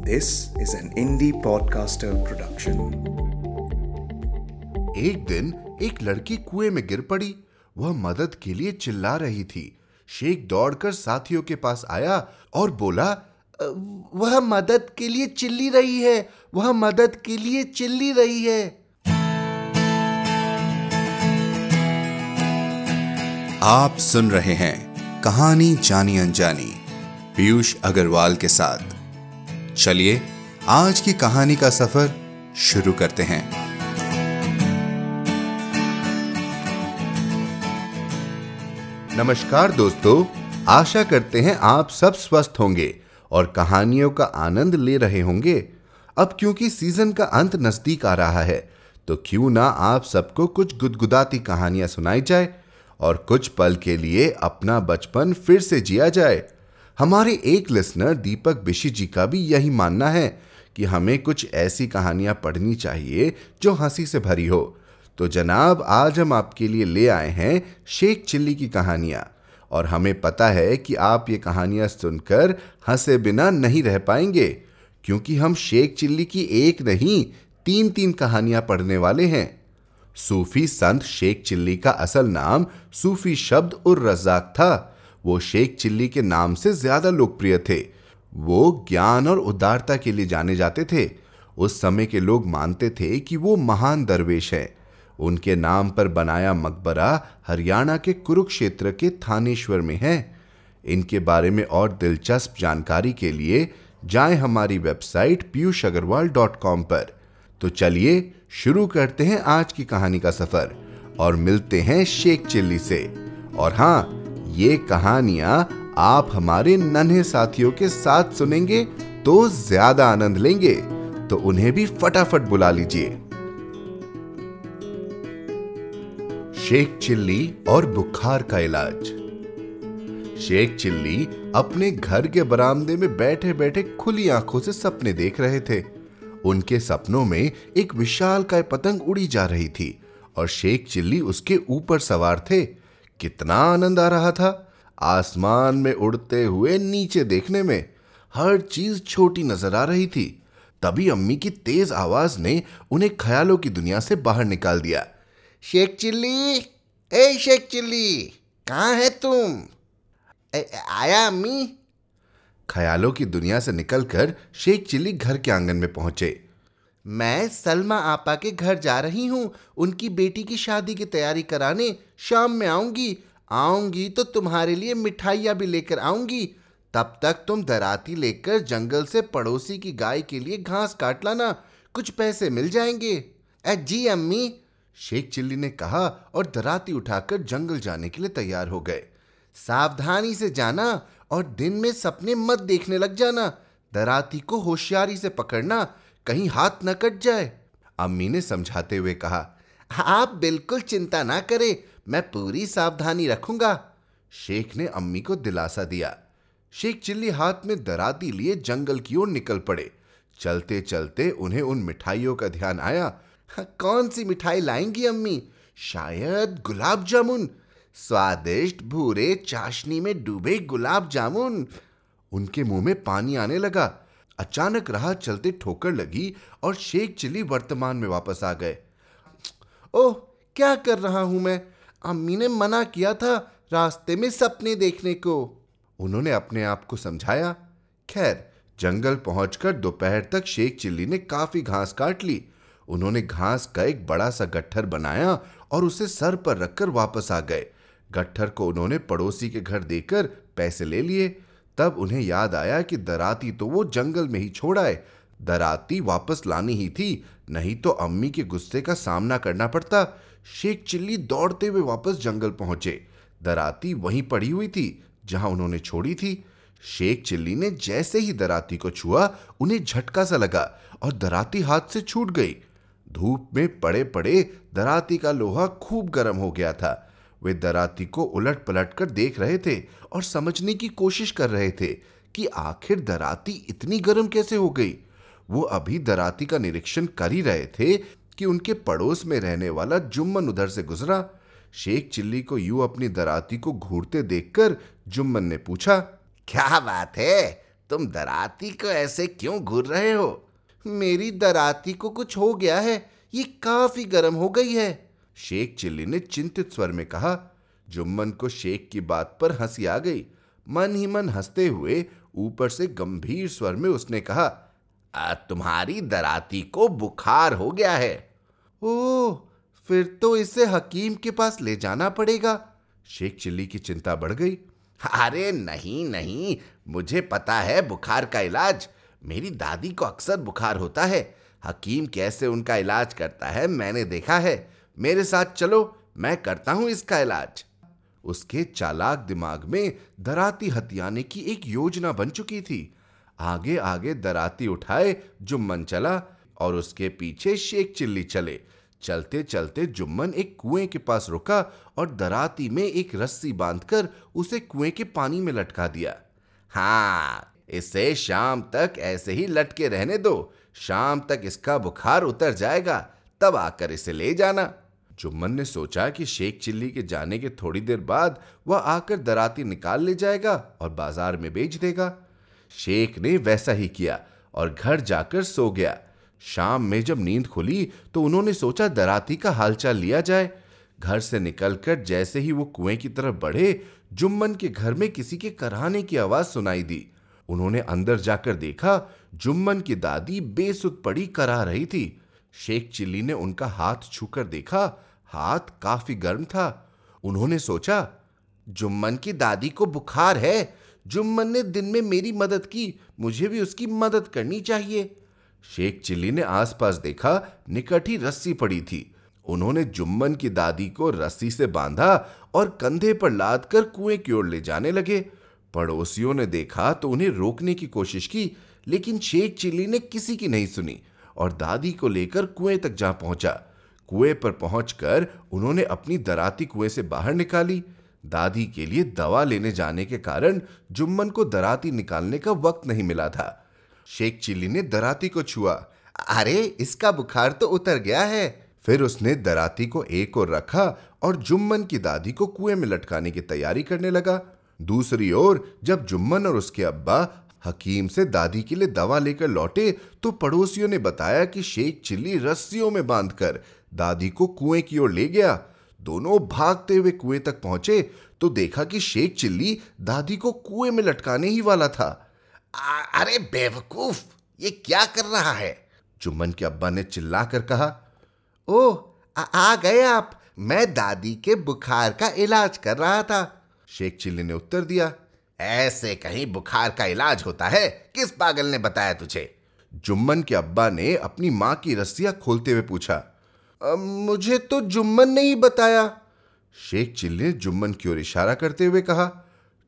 This is an indie podcaster production. एक दिन एक लड़की कुएँ में गिर पड़ी। वह मदद के लिए चिल्ला रही थी। शेख दौड़कर साथियों के पास आया और बोला वह मदद के लिए चिल्ली रही है। वह मदद के लिए चिल्ली रही है। आप सुन रहे हैं कहानी जानी अनजानी। पीयूष अग्रवाल के साथ। चलिए, आज की कहानी का सफ़र शुरू करते हैं। नमस्कार दोस्तों, आशा करते हैं आप सब स्वस्थ होंगे और कहानियों का आनंद ले रहे होंगे। अब क्योंकि सीज़न का अंत नज़दीक आ रहा है तो क्यों ना आप सबको कुछ गुदगुदाती कहानियाँ सुनाई जाए और कुछ पल के लिए अपना बचपन फिर से जिया जाए। हमारे एक लिसनर दीपक बिशी जी का भी यही मानना है कि हमें कुछ ऐसी कहानियाँ पढ़नी चाहिए जो हँसी से भरी हो। तो जनाब, आज हम आपके लिए ले आए हैं शेख चिल्ली की कहानियाँ। और हमें पता है कि आप ये कहानियाँ सुनकर हंसे बिना नहीं रह पाएँगे, क्योंकि हम शेख चिल्ली की एक नहीं तीन तीन कहानियाँ पढ़ने वाले हैं। सूफी संत शेख चिल्ली का असल नाम सूफी शब्द उर रजाक था। वो शेख चिल्ली के नाम से ज़्यादा लोकप्रिय थे। वो ज्ञान और उदारता के लिए जाने जाते थे। उस समय के लोग मानते थे कि वो महान दरवेश हैं। उनके नाम पर बनाया मकबरा हरियाणा के कुरुक्षेत्र के थानेश्वर में है। इनके बारे में और दिलचस्प जानकारी के लिए जाएँ हमारी website Piyush Agarwal dot com पर। तो चलिए शुरू करते हैं आज की कहानी का सफ़र और मिलते हैं शेख चिल्ली से। और हाँ ये कहानियाँ आप हमारे नन्हे साथियों के साथ सुनेंगे तो ज़्यादा आनंद लेंगे। तो उन्हें भी फटाफट बुला लीजिए। शेख चिल्ली और बुखार का इलाज। शेख चिल्ली अपने घर के बरामदे में बैठे बैठे खुली आँखों से सपने देख रहे थे। उनके सपनों में एक विशाल काय पतंग उड़ी जा रही थी और शेख चिल्ली उसके ऊपर सवार थे। कितना आनंद आ रहा था। आसमान में उड़ते हुए नीचे देखने में हर चीज़ छोटी नज़र आ रही थी। तभी अम्मी की तेज आवाज़ ने उन्हें ख्यालों की दुनिया से बाहर निकाल दिया। शेख चिल्ली ए शेख चिल्ली कहाँ है तुम? ए, आया अम्मी। ख्यालों की दुनिया से निकलकर शेख चिल्ली घर के आँगन में पहुँचे। मैं सलमा आपा के घर जा रही हूँ। उनकी बेटी की शादी की तैयारी कराने शाम में आऊँगी। आऊँगी तो तुम्हारे लिए मिठाइयाँ भी लेकर आऊँगी। तब तक तुम दराती लेकर जंगल से पड़ोसी की गाय के लिए घास काट लाना। कुछ पैसे मिल जाएँगे। ए जी अम्मी। शेख चिल्ली ने कहा और दराती उठाकर जंगल जाने के लिए तैयार हो गए। सावधानी से जाना और दिन में सपने मत देखने लग जाना। दराती को होशियारी से पकड़ना कहीं हाथ न कट जाए। अम्मी ने समझाते हुए कहा, आप बिल्कुल चिंता ना करें, मैं पूरी सावधानी रखूँगा। शेख ने अम्मी को दिलासा दिया। शेख चिल्ली हाथ में दराती लिए जंगल की ओर निकल पड़े। चलते चलते उन्हें उन मिठाइयों का ध्यान आया। कौन सी मिठाई लाएँगी अम्मी? शायद गुलाब जामुन। स्वादिष्ट भूरे चाशनी में डूबे गुलाब जामुन। उनके मुँह में पानी आने लगा। अचानक राह चलते ठोकर लगी और शेख चिल्ली वर्तमान में वापस आ गए। ओह, क्या कर रहा हूँ मैं? अम्मी ने मना किया था रास्ते में सपने देखने को। उन्होंने अपने आप को समझाया। खैर, जंगल पहुंचकर दोपहर तक शेख चिल्ली ने काफ़ी घास काट ली। उन्होंने घास का एक बड़ा सा गट्ठर बनाया और उसे सर पर रखकर वापस आ गए। गट्ठर को उन्होंने पड़ोसी के घर देकर पैसे ले लिए। तब उन्हें याद आया कि दराती तो वो जंगल में ही छोड़ आए। दराती वापस लानी ही थी, नहीं तो अम्मी के गुस्से का सामना करना पड़ता। शेख चिल्ली दौड़ते हुए वापस जंगल पहुँचे। दराती वहीं पड़ी हुई थी, जहाँ उन्होंने छोड़ी थी। शेख चिल्ली ने जैसे ही दराती को छुआ, उन्हें झटका सा लगा और दराती हाथ से छूट गई। धूप में पड़े पड़े दराती का लोहा खूब गर्म हो गया था। वे दराती को उलट पलट कर देख रहे थे और समझने की कोशिश कर रहे थे कि आखिर दराती इतनी गर्म कैसे हो गई। वो अभी दराती का निरीक्षण कर ही रहे थे कि उनके पड़ोस में रहने वाला जुम्मन उधर से गुजरा। शेख चिल्ली को यूँ अपनी दराती को घूरते देखकर जुम्मन ने पूछा, क्या बात है? तुम दराती को ऐसे क्यों घूर रहे हो? मेरी दराती को कुछ हो गया है। ये काफ़ी गर्म हो गई है। शेख चिल्ली ने चिंतित स्वर में कहा जुम्मन को शेख की बात पर हँसी आ गई मन ही मन हँसते हुए ऊपर से गंभीर स्वर में उसने कहा आ, तुम्हारी दराती को बुखार हो गया है। ओ फिर तो इसे हकीम के पास ले जाना पड़ेगा। शेख चिल्ली की चिंता बढ़ गई अरे नहीं नहीं मुझे पता है बुखार का इलाज। मेरी दादी को अक्सर बुखार होता है। हकीम कैसे उनका इलाज करता है मैंने देखा है। मेरे साथ चलो, मैं करता हूँ इसका इलाज। उसके चालाक दिमाग में दराती हथियाने की एक योजना बन चुकी थी। आगे आगे दराती उठाए, जुम्मन चला और उसके पीछे शेख चिल्ली चले। चलते चलते जुम्मन एक कुएँ के पास रुका और दराती में एक रस्सी बांधकर उसे कुएँ के पानी में लटका दिया। हाँ इसे शाम तक ऐसे ही लटके रहने दो। शाम तक इसका बुखार उतर जाएगा। तब आकर इसे ले जाना। जुम्मन ने सोचा कि शेख चिल्ली के जाने के थोड़ी देर बाद वह आकर दराती निकाल ले जाएगा और बाज़ार में बेच देगा। शेख ने वैसा ही किया और घर जाकर सो गया। शाम में जब नींद खुली तो उन्होंने सोचा दराती का हालचाल लिया जाए। घर से निकलकर जैसे ही वो कुएँ की तरफ़ बढ़े जुम्मन के घर में किसी के कराने की आवाज़ सुनाई दी। उन्होंने अंदर जाकर देखा जुम्मन की दादी बेसुध पड़ी करा रही थी। शेख चिल्ली ने उनका हाथ छूकर देखा। हाथ काफ़ी गर्म था। उन्होंने सोचा, जुम्मन की दादी को बुखार है। जुम्मन ने दिन में मेरी मदद की, मुझे भी उसकी मदद करनी चाहिए। शेख चिल्ली ने आसपास देखा, निकट ही रस्सी पड़ी थी। उन्होंने जुम्मन की दादी को रस्सी से बांधा और कंधे पर लाद कर कुएँ की ओर ले जाने लगे। पड़ोसियों ने देखा तो उन्हें रोकने की कोशिश की, लेकिन शेख चिल्ली ने किसी की नहीं सुनी। और दादी को लेकर कुएँ तक जा पहुँचा। कुएँ पर पहुंचकर उन्होंने अपनी दराती कुएँ से बाहर निकाली। दादी के लिए दवा लेने जाने के कारण जुम्मन को दराती निकालने का वक्त नहीं मिला था। शेख चिल्ली ने दराती को छुआ। अरे, इसका बुखार तो उतर गया है। फिर उसने दराती को एक और रखा और जुम्मन की दादी को कुएँ में लटकाने की तैयारी करने लगा। दूसरी ओर जब जुम्मन और उसके अब्बा हकीम से दादी के लिए दवा लेकर लौटे तो पड़ोसियों ने बताया कि शेख चिल्ली रस्सियों में बांधकर दादी को कुएँ की ओर ले गया। दोनों भागते हुए कुएँ तक पहुँचे तो देखा कि शेख चिल्ली दादी को कुएँ में लटकाने ही वाला था। आ, अरे बेवकूफ़ ये क्या कर रहा है? जुम्मन के अब्बा ने चिल्लाकर कहा ओ आ, आ गए आप। मैं दादी के बुखार का इलाज कर रहा था। शेख चिल्ली ने उत्तर दिया ऐसे कहीं बुखार का इलाज होता है? किस पागल ने बताया तुझे? जुम्मन के अब्बा ने अपनी माँ की रस्सियाँ खोलते हुए पूछा मुझे तो जुम्मन ने ही बताया। शेख चिल्ली ने जुम्मन की ओर इशारा करते हुए कहा,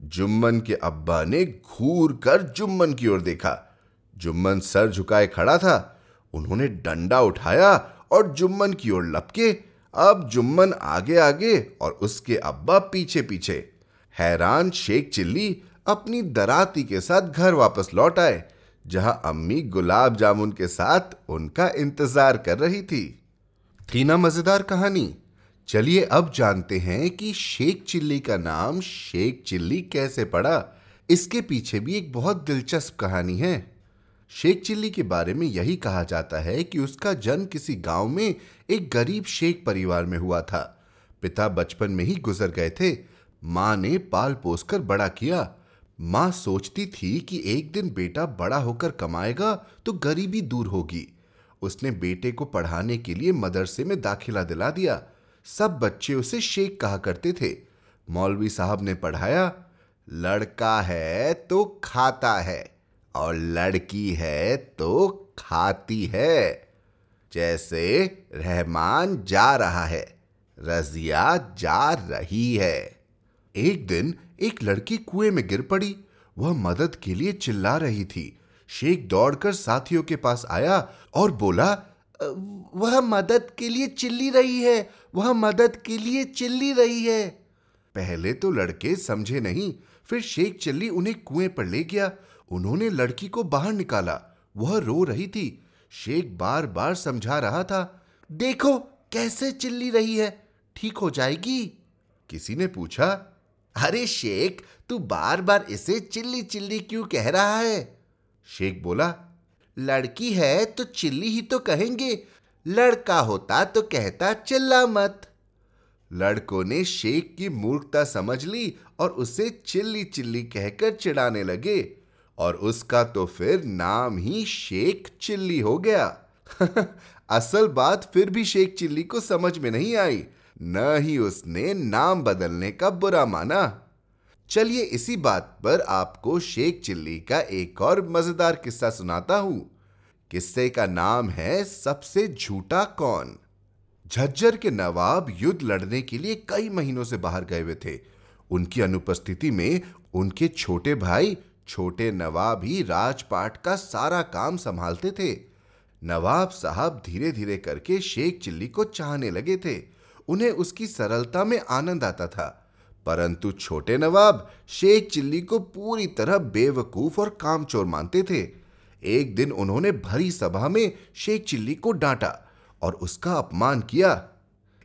जुम्मन के अब्बा ने घूर कर जुम्मन की ओर देखा। जुम्मन सर झुकाए खड़ा था, उन्होंने डंडा उठाया और जुम्मन की ओर लपके, अब जुम्मन आगे आगे और उसके अब्बा पीछे पीछे हैरान शेख चिल्ली अपनी दराती के साथ घर वापस लौट आए, जहाँ अम्मी गुलाब जामुन के साथ उनका इंतज़ार कर रही थी। थी ना मज़ेदार कहानी। चलिए अब जानते हैं कि शेख चिल्ली का नाम शेख चिल्ली कैसे पड़ा। इसके पीछे भी एक बहुत दिलचस्प कहानी है। शेख चिल्ली के बारे में यही कहा जाता है कि उसका जन्म किसी गाँव में एक गरीब शेख परिवार में हुआ था। पिता बचपन में ही गुजर गए थे। माँ ने पाल पोसकर बड़ा किया। माँ सोचती थी कि एक दिन बेटा बड़ा होकर कमाएगा तो गरीबी दूर होगी। उसने बेटे को पढ़ाने के लिए मदरसे में दाखिला दिला दिया। सब बच्चे उसे शेख कहा करते थे। मौलवी साहब ने पढ़ाया, लड़का है तो खाता है और लड़की है तो खाती है। जैसे रहमान जा रहा है, रजिया जा रही है। एक दिन एक लड़की कुएँ में गिर पड़ी। वह मदद के लिए चिल्ला रही थी। शेख दौड़कर साथियों के पास आया और बोला वह मदद के लिए चिल्ली रही है, वह मदद के लिए चिल्ली रही है। पहले तो लड़के समझे नहीं, फिर शेख चिल्ली उन्हें कुएँ पर ले गया। उन्होंने लड़की को बाहर निकाला। वह रो रही थी। शेख बार बार समझा रहा था, देखो, कैसे चिल्ली रही है, ठीक हो जाएगी? किसी ने पूछा अरे शेख, तू बार बार इसे चिल्ली चिल्ली क्यों कह रहा है? शेख बोला, लड़की है तो चिल्ली ही तो कहेंगे, लड़का होता तो कहता चिल्ला मत। लड़कों ने शेख की मूर्खता समझ ली और उसे चिल्ली चिल्ली कहकर चिढ़ाने लगे, और उसका तो फिर नाम ही शेख चिल्ली हो गया। असल बात फिर भी शेख चिल्ली को समझ में नहीं आई। न ही उसने नाम बदलने का बुरा माना। चलिए इसी बात पर आपको शेख चिल्ली का एक और मज़ेदार किस्सा सुनाता हूँ। किस्से का नाम है, सबसे झूठा कौन? झज्जर के नवाब युद्ध लड़ने के लिए कई महीनों से बाहर गए हुए थे। उनकी अनुपस्थिति में उनके छोटे भाई, छोटे नवाब ही राजपाट का सारा काम संभालते थे। नवाब साहब धीरे धीरे करके शेख चिल्ली को चाहने लगे थे। उन्हें उसकी सरलता में आनंद आता था। परंतु छोटे नवाब शेख चिल्ली को पूरी तरह बेवकूफ़ और कामचोर मानते थे। एक दिन उन्होंने भरी सभा में शेख चिल्ली को डांटा और उसका अपमान किया।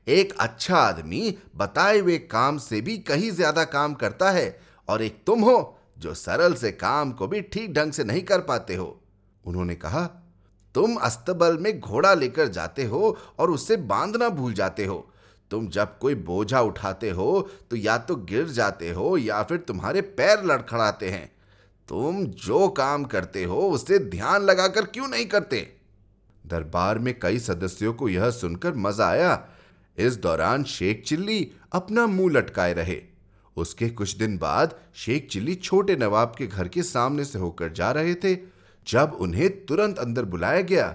एक अच्छा आदमी बताए हुए काम से भी कहीं ज़्यादा काम करता है और एक तुम हो जो सरल से काम को भी ठीक ढंग से नहीं कर पाते हो। उन्होंने कहा, तुम अस्तबल में घोड़ा लेकर जाते हो और उससे बांधना भूल जाते हो। तुम जब कोई बोझा उठाते हो तो या तो गिर जाते हो, या फिर तुम्हारे पैर लड़खड़ाते हैं। तुम जो काम करते हो, उसे ध्यान लगाकर क्यों नहीं करते? दरबार में कई सदस्यों को यह सुनकर मज़ा आया। इस दौरान शेख चिल्ली अपना मुँह लटकाए रहे। उसके कुछ दिन बाद शेख चिल्ली छोटे नवाब के घर के सामने से होकर जा रहे थे, जब उन्हें तुरंत अंदर बुलाया गया।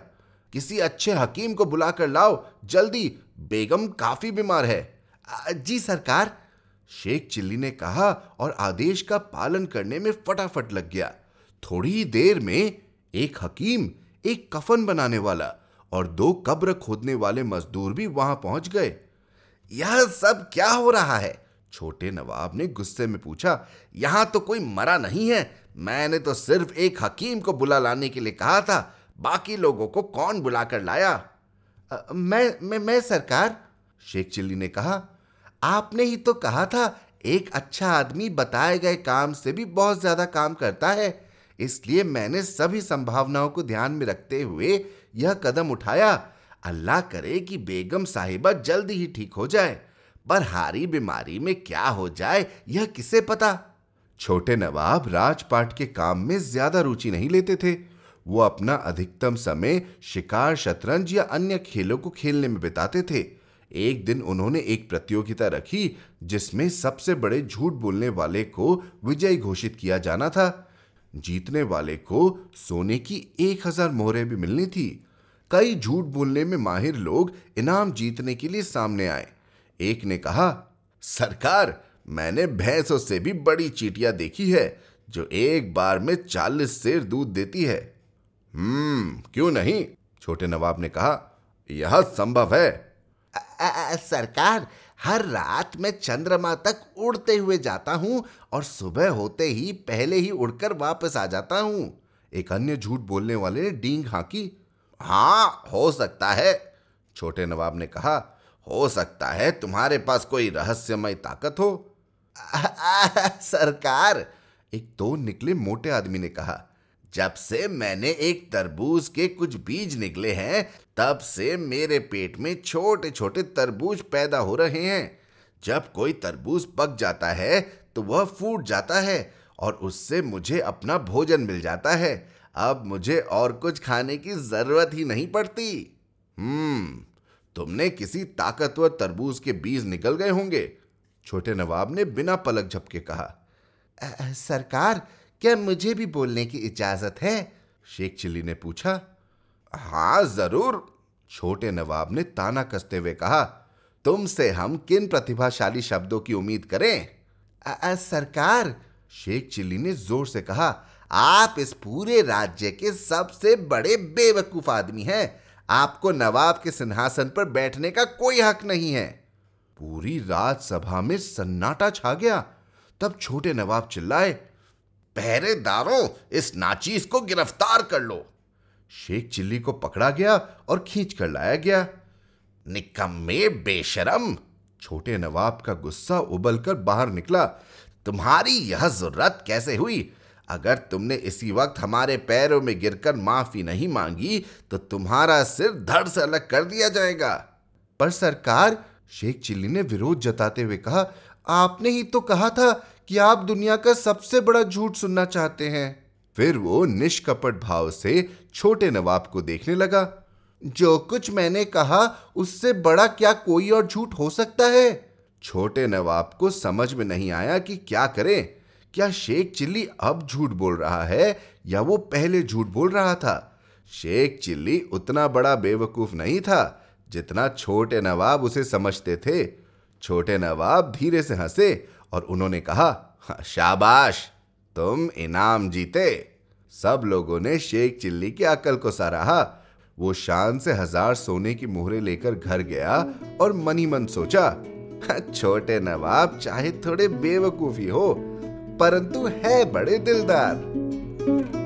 किसी अच्छे हकीम को बुलाकर लाओ, जल्दी बेगम काफ़ी बीमार है। जी सरकार, शेख चिल्ली ने कहा और आदेश का पालन करने में फटाफट लग गया। थोड़ी ही देर में एक हकीम एक कफन बनाने वाला और दो कब्र खोदने वाले मजदूर भी वहाँ पहुँच गए। यह सब क्या हो रहा है? छोटे नवाब ने गुस्से में पूछा, यहाँ तो कोई मरा नहीं है। मैंने तो सिर्फ़ एक हकीम को बुला लाने के लिए कहा था। बाकी लोगों को कौन बुलाकर लाया? मैं मैं मैं सरकार? शेख चिल्ली ने कहा, आपने ही तो कहा था, एक अच्छा आदमी बताए गए काम से भी बहुत ज़्यादा काम करता है। इसलिए मैंने सभी संभावनाओं को ध्यान में रखते हुए यह कदम उठाया। अल्लाह करे कि बेगम साहिबा जल्द ही ठीक हो जाए। पर हारी बीमारी में क्या हो जाए, यह किसे पता? छोटे नवाब राजपाट के काम में ज़्यादा रुचि नहीं लेते थे। वो अपना अधिकतम समय शिकार, शतरंज या अन्य खेलों को खेलने में बिताते थे। एक दिन उन्होंने एक प्रतियोगिता रखी, जिसमें सबसे बड़े झूठ बोलने वाले को विजयी घोषित किया जाना था। जीतने वाले को सोने की एक हज़ार मोहरें भी मिलनी थी। कई झूठ बोलने में माहिर लोग इनाम जीतने के लिए सामने आए। एक ने कहा, सरकार, मैंने भैंसों से भी बड़ी चीटियाँ देखी है, जो एक बार में चालीस शेर दूध देती है। हम्म क्यों नहीं? छोटे नवाब ने कहा यह संभव है। आ, आ, सरकार हर रात मैं चंद्रमा तक उड़ते हुए जाता हूँ और सुबह होते ही पहले ही उड़कर वापस आ जाता हूँ। एक अन्य झूठ बोलने वाले ने डींग हाँकी। हाँ हो सकता है। छोटे नवाब ने कहा हो सकता है तुम्हारे पास कोई रहस्यमय ताकत हो। आ, आ, सरकार! एक दो निकले मोटे आदमी ने कहा जब से मैंने एक तरबूज के कुछ बीज निकले हैं, तब से मेरे पेट में छोटे छोटे तरबूज पैदा हो रहे हैं। जब कोई तरबूज पक जाता है तो वह फूट जाता है और उससे मुझे अपना भोजन मिल जाता है। अब मुझे और कुछ खाने की ज़रूरत ही नहीं पड़ती। हम्म तुमने किसी ताकतवर तरबूज के बीज निकल गए होंगे, छोटे नवाब ने बिना पलक झपके कहा। सरकार क्या मुझे भी बोलने की इजाज़त है? शेख चिल्ली ने पूछा। हाँ ज़रूर। छोटे नवाब ने ताना कसते हुए कहा तुमसे हम किन प्रतिभाशाली शब्दों की उम्मीद करें? आ, आ, सरकार शेख चिल्ली ने ज़ोर से कहा आप इस पूरे राज्य के सबसे बड़े बेवकूफ़ आदमी हैं। आपको नवाब के सिंहासन पर बैठने का कोई हक नहीं है। पूरी राजसभा में सन्नाटा छा गया। तब छोटे नवाब चिल्लाए पहरेदारों, इस नाचीज को गिरफ़्तार कर लो। शेख चिल्ली को पकड़ा गया और खींच कर लाया गया। निकम्मे बेशरम। छोटे नवाब का गुस्सा उबलकर बाहर निकला। तुम्हारी यह ज़रूरत कैसे हुई? अगर तुमने इसी वक्त हमारे पैरों में गिरकर माफ़ी नहीं मांगी तो तुम्हारा सिर धड़ से अलग कर दिया जाएगा। पर सरकार, शेख चिल्ली ने विरोध जताते हुए कहा, आपने ही तो कहा था कि आप दुनिया का सबसे बड़ा झूठ सुनना चाहते हैं। फिर वो निष्कपट भाव से छोटे नवाब को देखने लगा। जो कुछ मैंने कहा उससे बड़ा क्या कोई और झूठ हो सकता है? छोटे नवाब को समझ में नहीं आया कि क्या करें। क्या शेख चिल्ली अब झूठ बोल रहा है या वो पहले झूठ बोल रहा था? शेख चिल्ली उतना बड़ा बेवकूफ़ नहीं था जितना छोटे नवाब उसे समझते थे। छोटे नवाब धीरे से हंसे और उन्होंने कहा "हाँ, शाबाश तुम इनाम जीते। सब लोगों ने शेख चिल्ली की अकल को सराहा। वो शान से हज़ार सोने की मुहरे लेकर घर गया और मनी मन सोचा "हाँ, छोटे नवाब चाहे थोड़े बेवकूफ़ी हो परंतु है बड़े दिलदार।